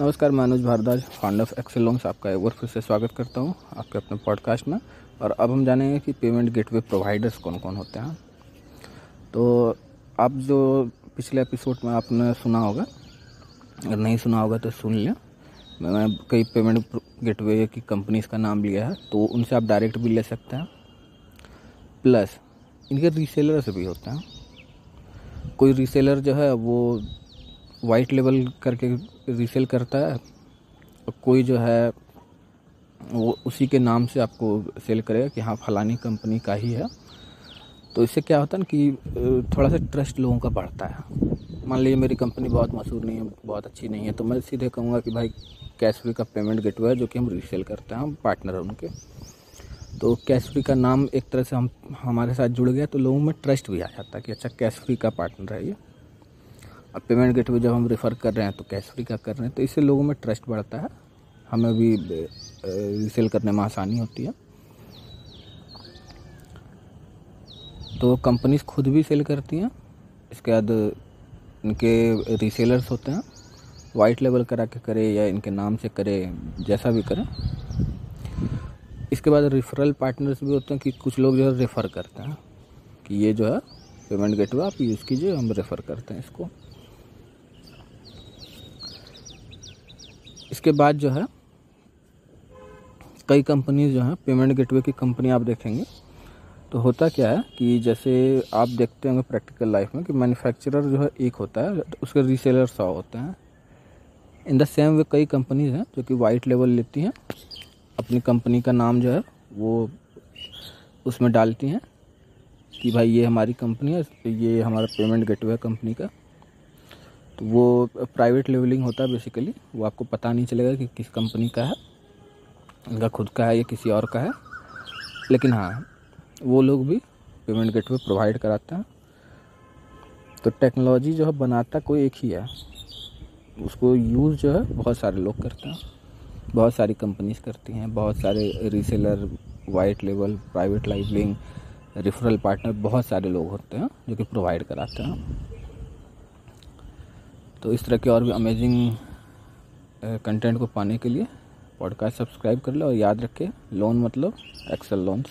नमस्कार, मैं Anuj Bhardwaj found of Excel loans आपका एक बार फिर से स्वागत करता हूँ आपके अपने पॉडकास्ट में। और अब हम जानेंगे कि पेमेंट गेटवे प्रोवाइडर्स कौन कौन होते हैं। तो आप जो पिछले एपिसोड में आपने सुना होगा, अगर नहीं सुना होगा तो सुन लें। मैं कई पेमेंट गेटवे की कंपनीज़ का नाम लिया है तो उनसे आप डायरेक्ट भी ले सकते हैं। प्लस इनके रीसेलर्स भी होते हैं। कोई रीसेलर जो है, वो वाइट लेवल करके रीसेल करता है, और कोई जो है, वो उसी के नाम से आपको सेल करेगा कि हाँ फलानी कंपनी का ही है। तो इससे क्या होता है ना कि थोड़ा सा ट्रस्ट लोगों का बढ़ता है। मान लीजिए मेरी कंपनी बहुत मशहूर नहीं है, बहुत अच्छी नहीं है तो मैं सीधे कहूँगा कि भाई कैश का पेमेंट गेटवे है, जो कि हम रीसेल करते हैं, हम पार्टनर हैं उनके। तो कैश का नाम एक तरह से हम, हमारे साथ जुड़ गया तो लोगों में ट्रस्ट भी आ जाता है कि अच्छा कैश का पार्टनर है ये। अब पेमेंट गेटवे जब हम रेफ़र कर रहे हैं तो कैश फ्री का कर रहे हैं? तो इससे लोगों में ट्रस्ट बढ़ता है। हमें भी रीसेल करने में आसानी होती है। तो कंपनीज़ खुद भी सेल करती हैं। इसके बाद इनके रीसेलर्स होते हैं। वाइट लेवल करा के करे या इनके नाम से करे, जैसा भी करें। इसके बाद रेफरल पार्टनर्स भी होते हैं कि कुछ लोग जो है रेफ़र करते हैं। कि ये जो है पेमेंट गेटवे आप यूज़ कीजिए, हम रेफ़र करते हैं इसको। इसके बाद जो है, कई कंपनीज़ जो हैं पेमेंट गेटवे की कंपनी आप देखेंगे। तो होता क्या है कि जैसे आप देखते होंगे प्रैक्टिकल लाइफ में कि मैन्युफैक्चरर जो है, एक होता है, उसके रीसेलर सौ होते हैं। इन द सेम वे कई कंपनीज़ हैं जो कि वाइट लेवल लेती हैं, अपनी कंपनी का नाम जो है, वो उसमें डालती हैं कि भाई ये हमारी कंपनी है, ये हमारा पेमेंट गेटवे कंपनी का। तो वो प्राइवेट लेवलिंग होता है बेसिकली वो आपको पता नहीं चलेगा कि किस कंपनी का है, इनका खुद का है या किसी और का है। लेकिन हाँ वो लोग भी पेमेंट गेटवे प्रोवाइड कराते हैं। तो टेक्नोलॉजी जो है बनाता कोई एक ही है। उसको यूज़ जो है बहुत सारे लोग करते हैं। बहुत सारी कंपनीज़ करती हैं, बहुत सारे reseller white level private लाइवलिंग referral partner बहुत सारे लोग होते हैं जो कि प्रोवाइड कराते हैं। तो इस तरह के और भी अमेजिंग कंटेंट को पाने के लिए पॉडकास्ट सब्सक्राइब कर लो और याद रखें लोन मतलब एक्सेल लोन्स